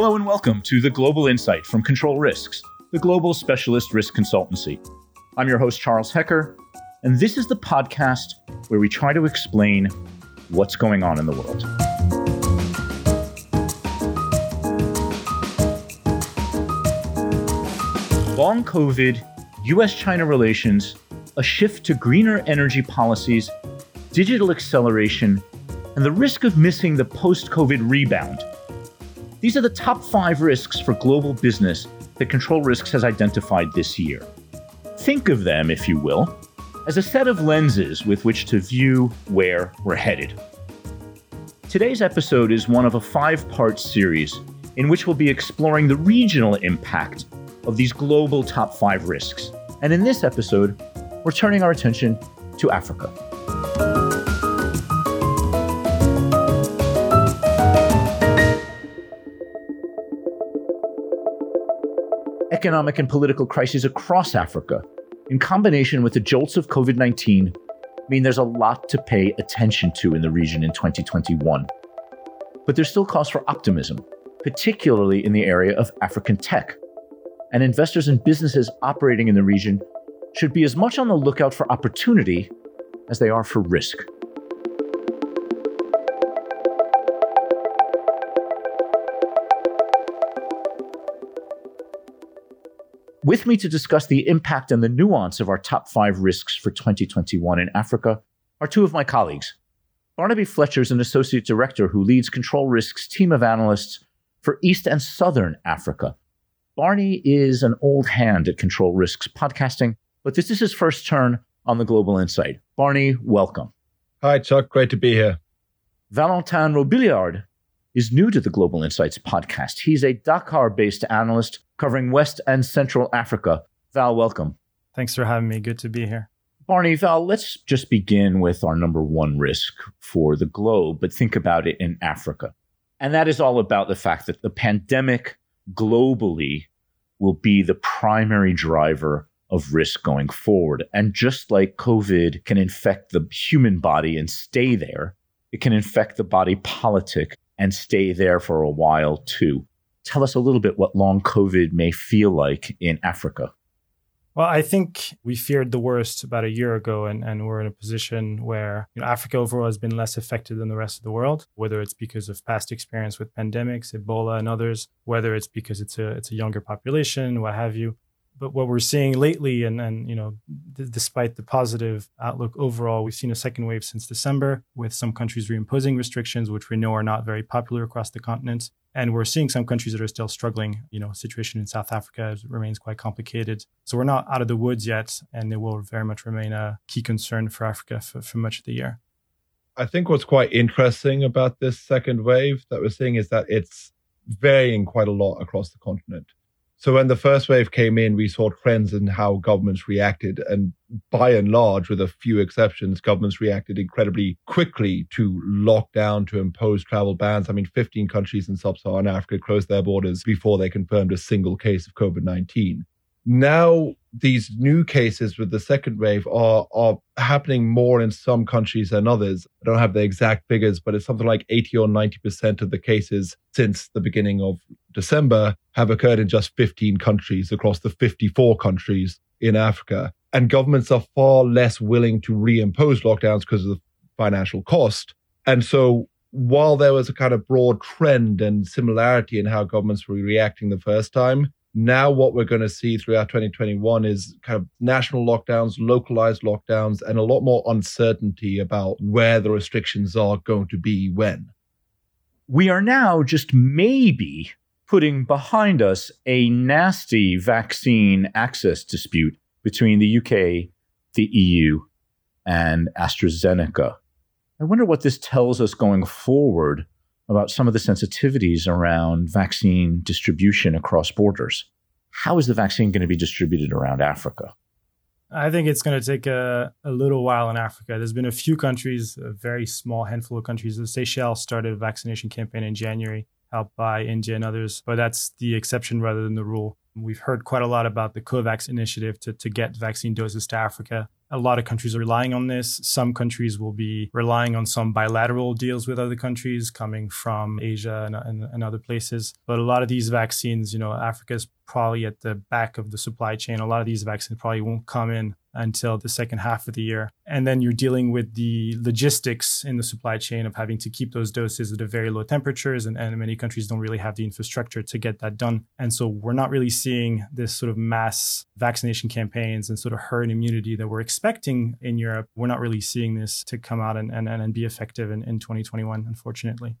Hello and welcome to the Global Insight from Control Risks, the global specialist risk consultancy. I'm your host, Charles Hecker, and this is the podcast where we try to explain what's going on in the world. Long COVID, US China relations, a shift to greener energy policies, digital acceleration, and the risk of missing the post COVID rebound these are the top five risks for global business that Control Risks has identified this year. Think of them, if you will, as a set of lenses with which to view where we're headed. Today's episode is one of a five part series in which we'll be exploring the regional impact of these global top five risks. And in this episode, we're turning our attention to Africa. Economic and political crises across Africa, in combination with the jolts of COVID 19, mean there's a lot to pay attention to in the region in 2021. But there's still cause for optimism, particularly in the area of African tech. And investors and businesses operating in the region should be as much on the lookout for opportunity as they are for risk. With me to discuss the impact and the nuance of our top five risks for 2021 in Africa are two of my colleagues. Barnaby Fletcher is an associate director who leads Control Risk's team of analysts for East and Southern Africa. Barney is an old hand at Control Risk's podcasting, but this is his first turn on the Global Insight. Barney, welcome. Hi, Chuck. Great to be here. Valentin Robiliard is new to the Global Insights podcast. He's a Dakar based analyst covering West and Central Africa. Val, welcome. Thanks for having me. Good to be here. Barney, Val, let's just begin with our number one risk for the globe, but think about it in Africa. And that is all about the fact that the pandemic globally will be the primary driver of risk going forward. And just like COVID can infect the human body and stay there, it can infect the body politic and stay there for a while too tell us a little bit what long COVID may feel like in Africa. Well, I think we feared the worst about a year ago, and, and we're in a position where you know, Africa overall has been less affected than the rest of the world, whether it's because of past experience with pandemics, Ebola, and others, whether it's because it's a it's a younger population, what have you but what we're seeing lately, and, and you know, d- despite the positive outlook overall, we've seen a second wave since December, with some countries reimposing restrictions, which we know are not very popular across the continent. And we're seeing some countries that are still struggling. You know, situation in South Africa remains quite complicated. So we're not out of the woods yet, and it will very much remain a key concern for Africa for, for much of the year. I think what's quite interesting about this second wave that we're seeing is that it's varying quite a lot across the continent. So when the first wave came in, we saw trends in how governments reacted. And by and large, with a few exceptions, governments reacted incredibly quickly to lockdown, to impose travel bans. I mean, 15 countries in sub-Saharan Africa closed their borders before they confirmed a single case of COVID-19 now these new cases with the second wave are are happening more in some countries than others. I don't have the exact figures, but it's something like 80 or 90% of the cases since the beginning of December have occurred in just 15 countries across the 54 countries in Africa. And governments are far less willing to reimpose lockdowns because of the financial cost. And so while there was a kind of broad trend and similarity in how governments were reacting the first time, now, what we're going to see throughout 2021 is kind of national lockdowns, localized lockdowns, and a lot more uncertainty about where the restrictions are going to be when. We are now just maybe putting behind us a nasty vaccine access dispute between the UK, the EU, and AstraZeneca. I wonder what this tells us going forward about some of the sensitivities around vaccine distribution across borders. How is the vaccine going to be distributed around Africa? I think it's going to take a, a little while in Africa. There's been a few countries, a very small handful of countries. The Seychelles started a vaccination campaign in January, helped by India and others, but that's the exception rather than the rule. We've heard quite a lot about the COVAX initiative to, to get vaccine doses to Africa. A lot of countries are relying on this. Some countries will be relying on some bilateral deals with other countries coming from Asia and, and, and other places. But a lot of these vaccines, you know, Africa is probably at the back of the supply chain. A lot of these vaccines probably won't come in until the second half of the year. And then you're dealing with the logistics in the supply chain of having to keep those doses at a very low temperatures. And, and many countries don't really have the infrastructure to get that done. And so we're not really seeing this sort of mass vaccination campaigns and sort of herd immunity that we're expecting in Europe. We're not really seeing this to come out and, and, and be effective in, in 2021, unfortunately.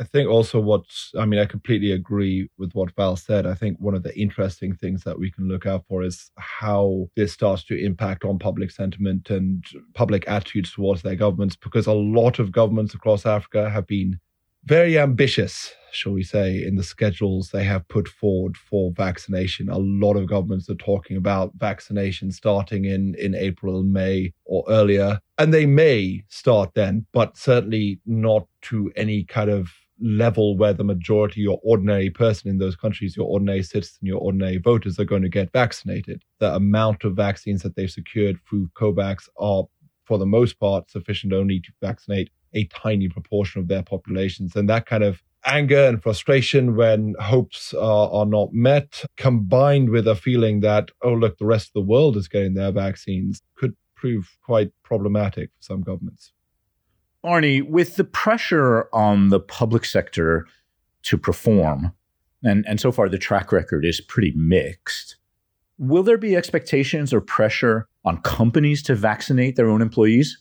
I think also what's, I mean, I completely agree with what Val said. I think one of the interesting things that we can look out for is how this starts to impact on public sentiment and public attitudes towards their governments, because a lot of governments across Africa have been very ambitious, shall we say, in the schedules they have put forward for vaccination. A lot of governments are talking about vaccination starting in, in April May or earlier. And they may start then, but certainly not to any kind of level where the majority, your ordinary person in those countries, your ordinary citizen, your ordinary voters are going to get vaccinated. The amount of vaccines that they've secured through COVAX are, for the most part, sufficient only to vaccinate a tiny proportion of their populations. And that kind of anger and frustration when hopes are, are not met, combined with a feeling that, oh, look, the rest of the world is getting their vaccines, could prove quite problematic for some governments. Barney, with the pressure on the public sector to perform, and, and so far the track record is pretty mixed, will there be expectations or pressure on companies to vaccinate their own employees?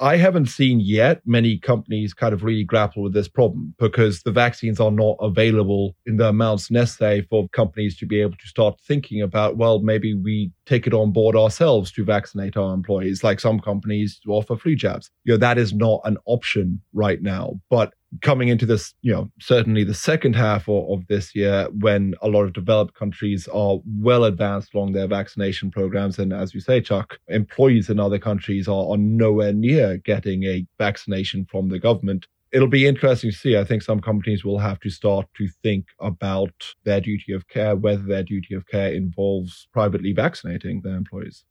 I haven't seen yet many companies kind of really grapple with this problem because the vaccines are not available in the amounts necessary for companies to be able to start thinking about, well, maybe we take it on board ourselves to vaccinate our employees, like some companies offer flu jabs. You know, that is not an option right now. But coming into this, you know, certainly the second half of, of, this year, when a lot of developed countries are well advanced along their vaccination programs. And as you say, Chuck, employees in other countries are, are nowhere near getting a vaccination from the government. It'll be interesting to see. I think some companies will have to start to think about their duty of care, whether their duty of care involves privately vaccinating their employees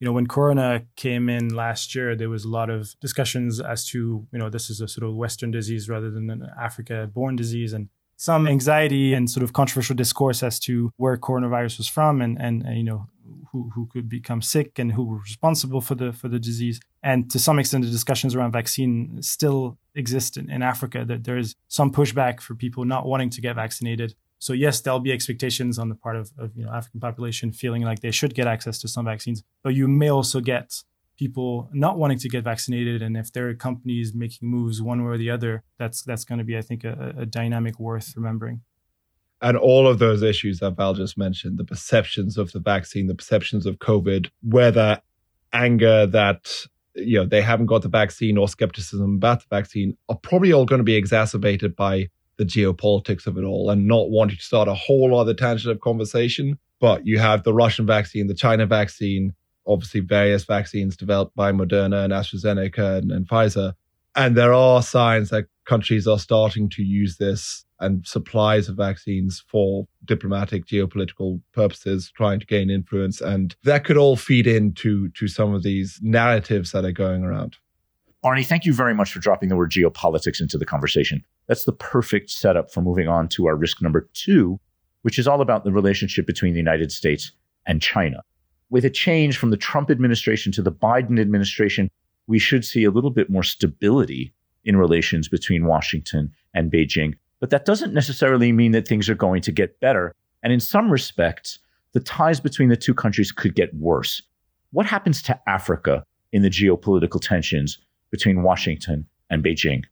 you know, when Corona came in last year, there was a lot of discussions as to, you know, this is a sort of Western disease rather than an Africa born disease. And some anxiety and sort of controversial discourse as to where coronavirus was from and, and, and you know, who, who could become sick and who were responsible for the for the disease. And to some extent, the discussions around vaccine still exist in, in Africa. That there is some pushback for people not wanting to get vaccinated. So yes, there'll be expectations on the part of, of you know African population feeling like they should get access to some vaccines, but you may also get people not wanting to get vaccinated, and if there are companies making moves one way or the other, that's that's going to be, I think, a, a dynamic worth remembering. And all of those issues that Val just mentioned the perceptions of the vaccine, the perceptions of COVID, whether anger that you know they haven't got the vaccine or skepticism about the vaccine are probably all going to be exacerbated by the geopolitics of it all and not wanting to start a whole other tangent of conversation. But you have the Russian vaccine, the China vaccine, obviously various vaccines developed by Moderna and AstraZeneca and, and Pfizer. And there are signs that countries are starting to use this and supplies of vaccines for diplomatic geopolitical purposes trying to gain influence and that could all feed into to some of these narratives that are going around Barney, thank you very much for dropping the word geopolitics into the conversation. That's the perfect setup for moving on to our risk number two, which is all about the relationship between the United States and China. With a change from the Trump administration to the Biden administration, we should see a little bit more stability in relations between Washington and Beijing. But that doesn't necessarily mean that things are going to get better. And in some respects, the ties between the two countries could get worse. What happens to Africa in the geopolitical tensions between Washington and Beijing.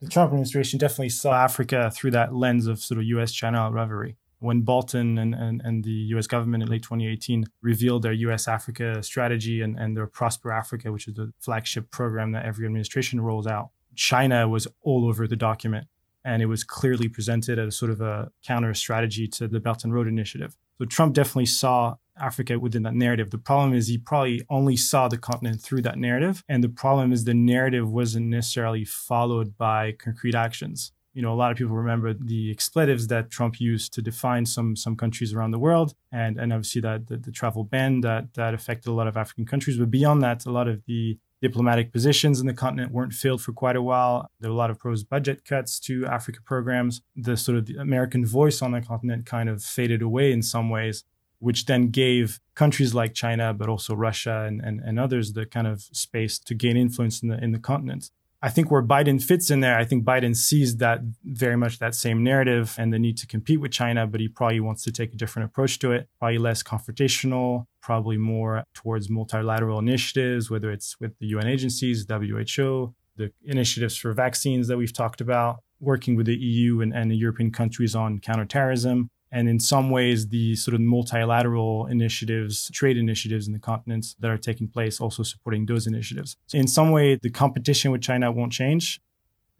The Trump administration definitely saw Africa through that lens of sort of US China rivalry. When Bolton and, and, and the US government in late 2018 revealed their US Africa strategy and, and their Prosper Africa, which is the flagship program that every administration rolls out, China was all over the document. And it was clearly presented as sort of a counter strategy to the Belt and Road Initiative. So Trump definitely saw Africa within that narrative. The problem is he probably only saw the continent through that narrative. And the problem is the narrative wasn't necessarily followed by concrete actions. You know, a lot of people remember the expletives that Trump used to define some some countries around the world, and and obviously that the, the travel ban that that affected a lot of African countries. But beyond that, a lot of the diplomatic positions in the continent weren't filled for quite a while. There were a lot of proposed budget cuts to Africa programs. The sort of the American voice on the continent kind of faded away in some ways, which then gave countries like China, but also Russia and, and, and others the kind of space to gain influence in the in the continent. I think where Biden fits in there, I think Biden sees that very much that same narrative and the need to compete with China, but he probably wants to take a different approach to it, probably less confrontational, probably more towards multilateral initiatives, whether it's with the UN agencies, WHO, the initiatives for vaccines that we've talked about, working with the EU and, and the European countries on counterterrorism and in some ways the sort of multilateral initiatives trade initiatives in the continents that are taking place also supporting those initiatives. So in some way the competition with china won't change.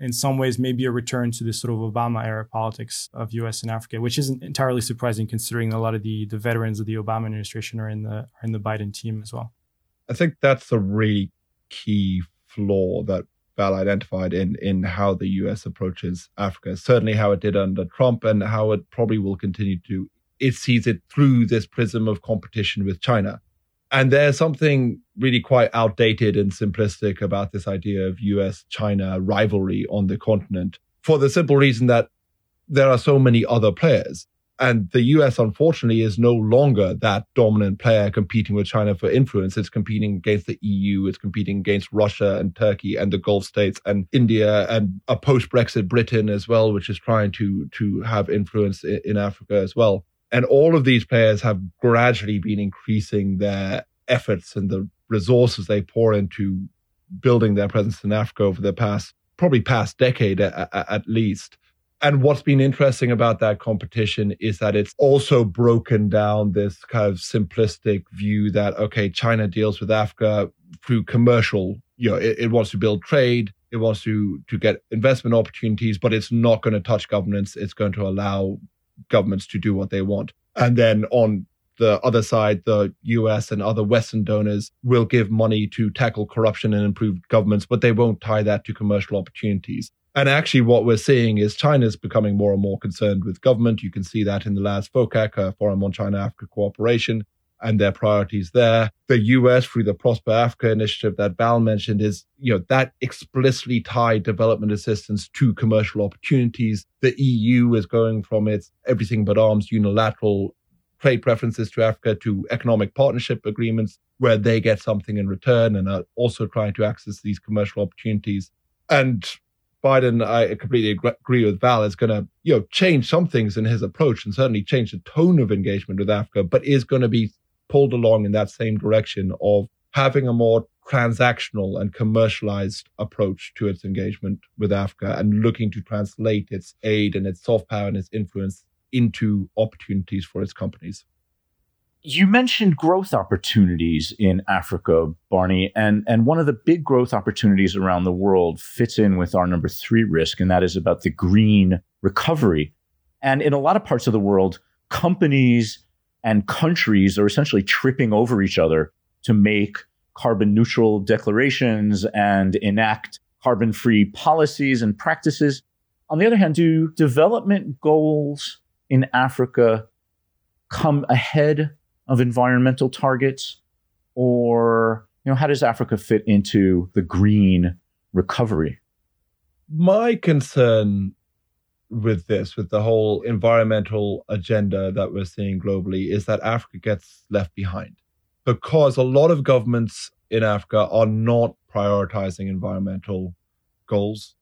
In some ways maybe a return to this sort of obama era politics of us and africa which isn't entirely surprising considering a lot of the, the veterans of the obama administration are in the are in the biden team as well. I think that's a really key flaw that Val identified in in how the US approaches Africa. Certainly how it did under Trump and how it probably will continue to. It sees it through this prism of competition with China. And there's something really quite outdated and simplistic about this idea of US China rivalry on the continent for the simple reason that there are so many other players. And the US, unfortunately, is no longer that dominant player competing with China for influence. It's competing against the EU, it's competing against Russia and Turkey and the Gulf states and India and a post Brexit Britain as well, which is trying to, to have influence in, Africa as well. And all of these players have gradually been increasing their efforts and the resources they pour into building their presence in Africa over the past, probably past decade at, at least. And what's been interesting about that competition is that it's also broken down this kind of simplistic view that, okay, China deals with Africa through commercial, you know, it, it wants to build trade, it wants to, to get investment opportunities, but it's not going to touch governments. It's going to allow governments to do what they want. And then on the other side, the US and other Western donors will give money to tackle corruption and improve governments, but they won't tie that to commercial opportunities. And actually, what we're seeing is China's becoming more and more concerned with government. You can see that in the last FOCAC, uh, Forum on China Africa Cooperation, and their priorities there. The US, through the Prosper Africa initiative that Val mentioned, is, you know, that explicitly tied development assistance to commercial opportunities. The EU is going from its everything but arms unilateral trade preferences to Africa to economic partnership agreements where they get something in return and are also trying to access these commercial opportunities. And Biden, I completely agree with Val, is going to you know change some things in his approach and certainly change the tone of engagement with Africa, but is going to be pulled along in that same direction of having a more transactional and commercialized approach to its engagement with Africa and looking to translate its aid and its soft power and its influence into opportunities for its companies. You mentioned growth opportunities in Africa, Barney, and, and one of the big growth opportunities around the world fits in with our number three risk, and that is about the green recovery. And in a lot of parts of the world, companies and countries are essentially tripping over each other to make carbon neutral declarations and enact carbon free policies and practices. On the other hand, do development goals in Africa come ahead of environmental targets? Or, you know, how does Africa fit into the green recovery? My concern with this, with the whole environmental agenda that we're seeing globally, is that Africa gets left behind because a lot of governments in Africa are not prioritizing environmental goals.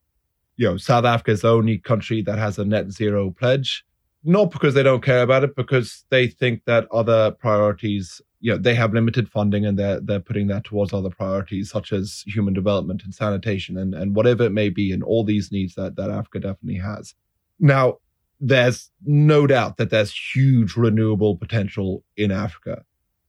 You know, South Africa is the only country that has a net zero pledge not because they don't care about it, because they think that other priorities, you know, they have limited funding and they're they're putting that towards other priorities such as human development and sanitation and, and whatever it may be, and all these needs that, that Africa definitely has. Now, there's no doubt that there's huge renewable potential in Africa.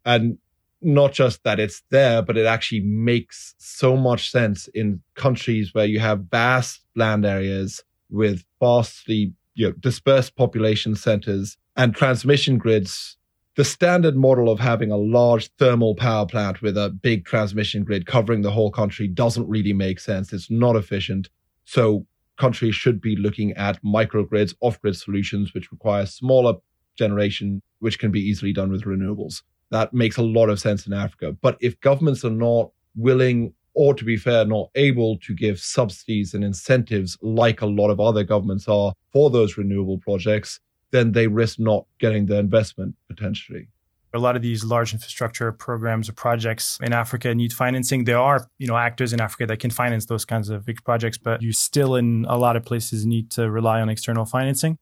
And not just that it's there, but it actually makes so much sense in countries where you have vast land areas with vastly you know, dispersed population centers and transmission grids, the standard model of having a large thermal power plant with a big transmission grid covering the whole country doesn't really make sense. It's not efficient. So countries should be looking at microgrids, off grid solutions, which require smaller generation, which can be easily done with renewables. That makes a lot of sense in Africa. But if governments are not willing or to be fair, not able to give subsidies and incentives like a lot of other governments are for those renewable projects, then they risk not getting the investment potentially. A lot of these large infrastructure programs or projects in Africa need financing. There are, you know, actors in Africa that can finance those kinds of big projects, but you still in a lot of places need to rely on external financing.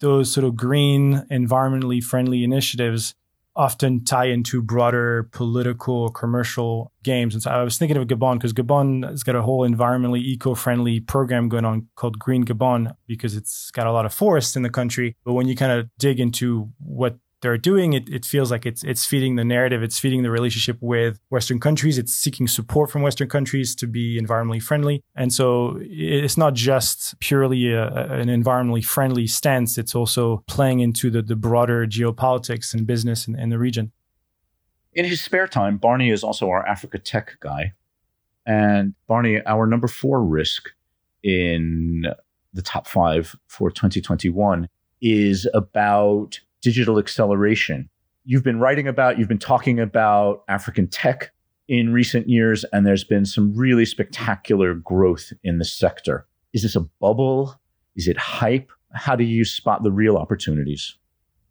Those sort of green, environmentally friendly initiatives often tie into broader political commercial games. And so I was thinking of Gabon because Gabon has got a whole environmentally eco-friendly program going on called Green Gabon because it's got a lot of forests in the country. But when you kind of dig into what they're doing, it, it feels like it's it's feeding the narrative, it's feeding the relationship with Western countries, it's seeking support from Western countries to be environmentally friendly. And so it's not just purely a, an environmentally friendly stance, it's also playing into the, the broader geopolitics and business in, in the region. In his spare time, Barney is also our Africa tech guy. And Barney, our number four risk in the top five for 2021 is about digital acceleration. You've been writing about, you've been talking about African tech in recent years, and there's been some really spectacular growth in the sector. Is this a bubble? Is it hype? How do you spot the real opportunities?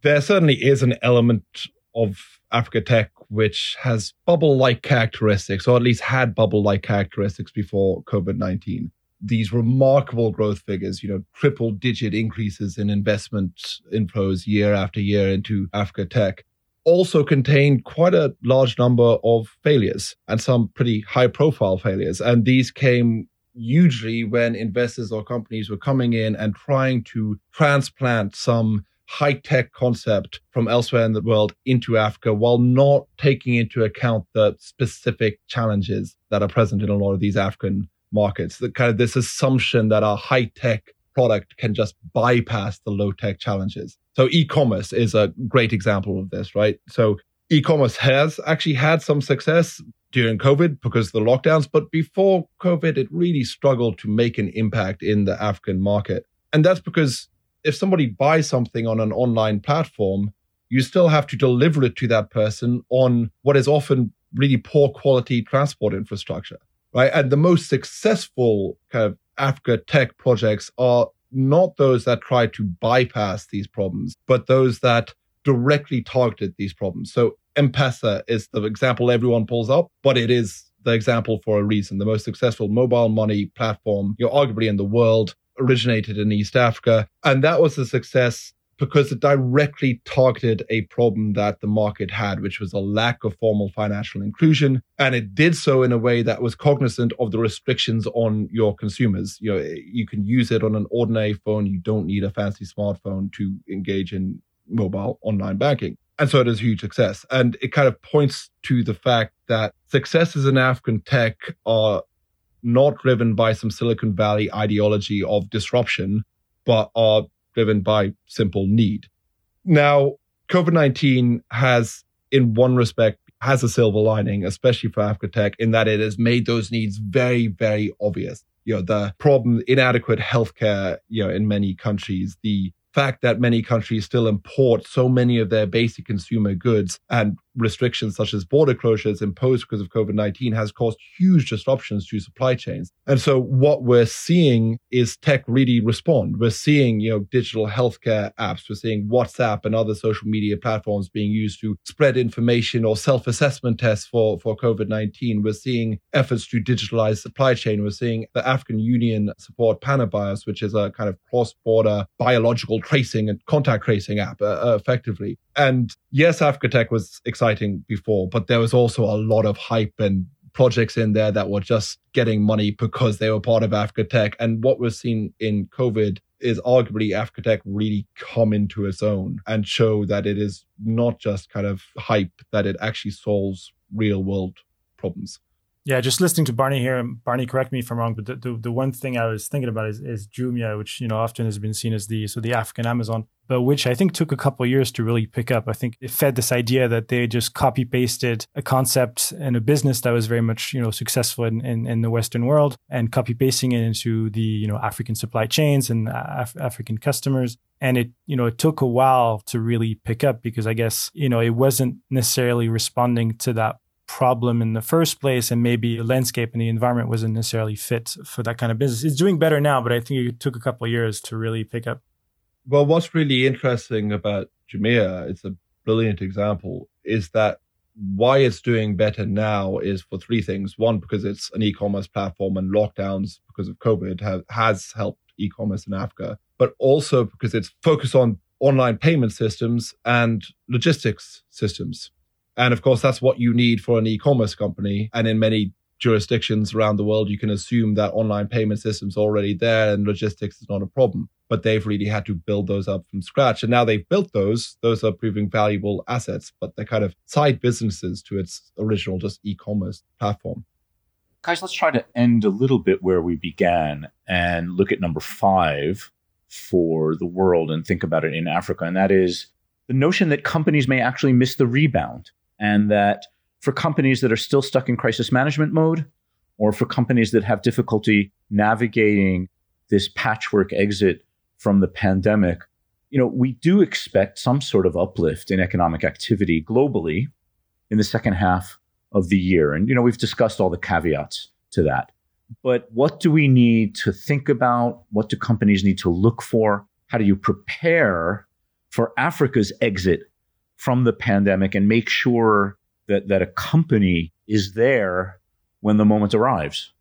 There certainly is an element of Africa tech which has bubble like characteristics, or at least had bubble like characteristics before COVID 19 these remarkable growth figures, you know, triple digit increases in investment inflows year after year into Africa tech also contained quite a large number of failures and some pretty high profile failures. And these came usually when investors or companies were coming in and trying to transplant some high tech concept from elsewhere in the world into Africa while not taking into account the specific challenges that are present in a lot of these African markets. The kind of this assumption that a high tech product can just bypass the low tech challenges. So e-commerce is a great example of this, right? So e-commerce has actually had some success during COVID because of the lockdowns, but before COVID, it really struggled to make an impact in the African market. And that's because if somebody buys something on an online platform, you still have to deliver it to that person on what is often really poor quality transport infrastructure right? And the most successful kind of Africa tech projects are not those that try to bypass these problems, but those that directly targeted these problems. So M-Pesa is the example everyone pulls up, but it is the example for a reason. The most successful mobile money platform, you know, arguably in the world, originated in East Africa. And that was a success because it directly targeted a problem that the market had, which was a lack of formal financial inclusion. And it did so in a way that was cognizant of the restrictions on your consumers. You know, you can use it on an ordinary phone. You don't need a fancy smartphone to engage in mobile online banking. And so it is a huge success. And it kind of points to the fact that successes in African tech are not driven by some Silicon Valley ideology of disruption, but are driven by simple need. Now, COVID 19 has, in one respect, has a silver lining, especially for Africa Tech, in that it has made those needs very, very obvious. You know, the problem, inadequate healthcare, you know, in many countries, the fact that many countries still import so many of their basic consumer goods and restrictions such as border closures imposed because of COVID 19 has caused huge disruptions to supply chains. And so what we're seeing is tech really respond. We're seeing, you know, digital healthcare apps. We're seeing WhatsApp and other social media platforms being used to spread information or self-assessment tests for, for COVID 19. We're seeing efforts to digitalize supply chain. We're seeing the African Union support PanaBIOS, which is a kind of cross-border biological tracing and contact tracing app uh, uh effectively. And yes, Africa Tech was exciting before, but there was also a lot of hype and projects in there that were just getting money because they were part of Africa Tech. And what we've seen in COVID is arguably Africa Tech really come into its own and show that it is not just kind of hype, that it actually solves real world problems. Yeah, just listening to Barney here, Barney, correct me if I'm wrong, but the, the, the, one thing I was thinking about is, is Jumia, which you know often has been seen as the so the African Amazon, but which I think took a couple years to really pick up. I think it fed this idea that they just copy pasted a concept and a business that was very much you know successful in, in, in the Western world and copy pasting it into the you know African supply chains and Af- African customers. And it you know it took a while to really pick up because I guess you know it wasn't necessarily responding to that problem in the first place and maybe the landscape and the environment wasn't necessarily fit for that kind of business. It's doing better now, but I think it took a couple years to really pick up. Well, what's really interesting about Jumia, it's a brilliant example, is that why it's doing better now is for three things. One, because it's an e-commerce platform and lockdowns because of COVID have, has helped e-commerce in Africa, but also because it's focused on online payment systems and logistics systems. And of course, that's what you need for an e-commerce company. And in many jurisdictions around the world, you can assume that online payment systems already there and logistics is not a problem. But they've really had to build those up from scratch. And now they've built those. Those are proving valuable assets, but they're kind of side businesses to its original just e-commerce platform. Guys, let's try to end a little bit where we began and look at number five for the world and think about it in Africa. And that is the notion that companies may actually miss the rebound and that for companies that are still stuck in crisis management mode, or for companies that have difficulty navigating this patchwork exit from the pandemic, you know, we do expect some sort of uplift in economic activity globally in the second half of the year. And, you know, we've discussed all the caveats to that. But what do we need to think about? What do companies need to look for? How do you prepare for Africa's exit from the pandemic and make sure that, that a company is there when the moment arrives?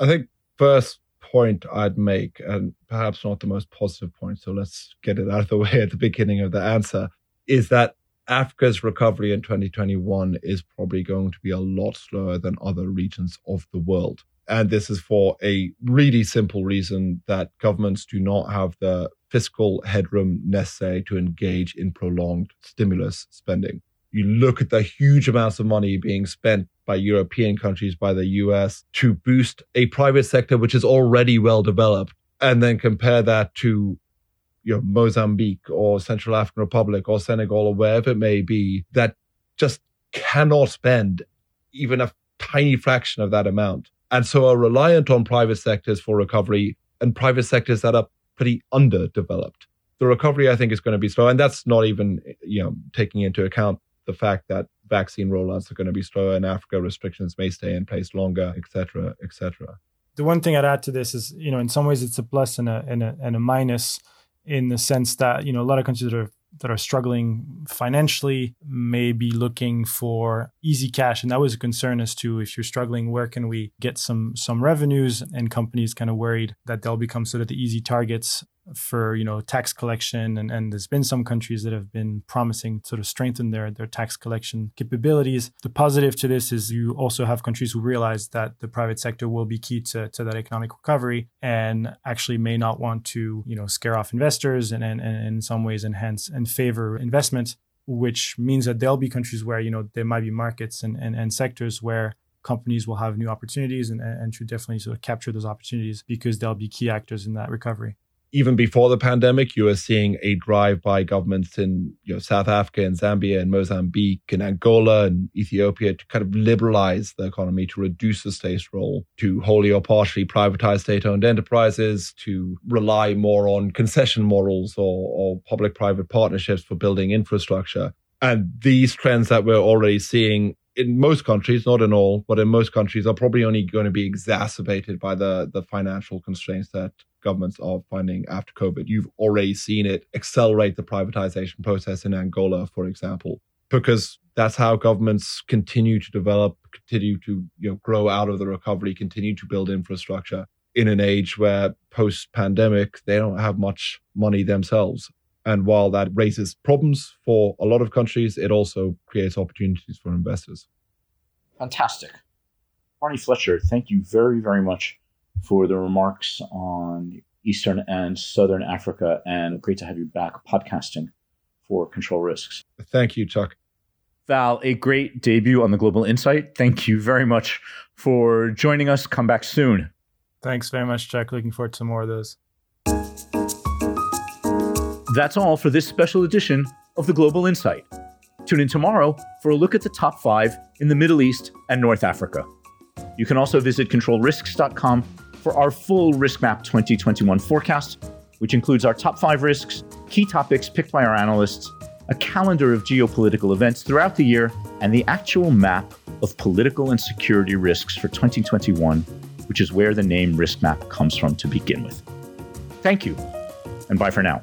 I think first point I'd make, and perhaps not the most positive point, so let's get it out of the way at the beginning of the answer, is that Africa's recovery in 2021 is probably going to be a lot slower than other regions of the world. And this is for a really simple reason that governments do not have the fiscal headroom necessary to engage in prolonged stimulus spending. You look at the huge amounts of money being spent by European countries, by the US to boost a private sector which is already well developed, and then compare that to you know, Mozambique or Central African Republic or Senegal or wherever it may be that just cannot spend even a tiny fraction of that amount and so are reliant on private sectors for recovery and private sectors that are pretty underdeveloped. The recovery, I think, is going to be slow, and that's not even you know taking into account the fact that vaccine rollouts are going to be slower in Africa, restrictions may stay in place longer, et cetera, et cetera. The one thing I'd add to this is, you know, in some ways it's a plus and a and a, and a minus in the sense that you know a lot of countries that are that are struggling financially may be looking for easy cash and that was a concern as to if you're struggling where can we get some some revenues and companies kind of worried that they'll become sort of the easy targets for you know tax collection and, and there's been some countries that have been promising sort of strengthen their their tax collection capabilities. The positive to this is you also have countries who realize that the private sector will be key to, to that economic recovery and actually may not want to you know scare off investors and, and, and in some ways enhance and favor investment which means that there'll be countries where you know there might be markets and, and, and sectors where companies will have new opportunities and, and should definitely sort of capture those opportunities because they'll be key actors in that recovery even before the pandemic, you were seeing a drive by governments in you know, South Africa and Zambia and Mozambique and Angola and Ethiopia to kind of liberalize the economy, to reduce the state's role, to wholly or partially privatize state owned enterprises, to rely more on concession models or, or public private partnerships for building infrastructure. And these trends that we're already seeing in most countries, not in all, but in most countries, are probably only going to be exacerbated by the the financial constraints that governments are finding after COVID. You've already seen it accelerate the privatization process in Angola, for example, because that's how governments continue to develop, continue to you know grow out of the recovery, continue to build infrastructure in an age where post pandemic they don't have much money themselves and while that raises problems for a lot of countries, it also creates opportunities for investors. Fantastic. Barney Fletcher, thank you very, very much for the remarks on Eastern and Southern Africa, and great to have you back podcasting for Control Risks. Thank you, Chuck. Val, a great debut on the Global Insight. Thank you very much for joining us. Come back soon. Thanks very much, Jack. Looking forward to more of those. That's all for this special edition of the Global Insight. Tune in tomorrow for a look at the top five in the Middle East and North Africa. You can also visit controlrisks.com for our full Risk Map 2021 forecast, which includes our top five risks, key topics picked by our analysts, a calendar of geopolitical events throughout the year, and the actual map of political and security risks for 2021, which is where the name Risk Map comes from to begin with. Thank you, and bye for now.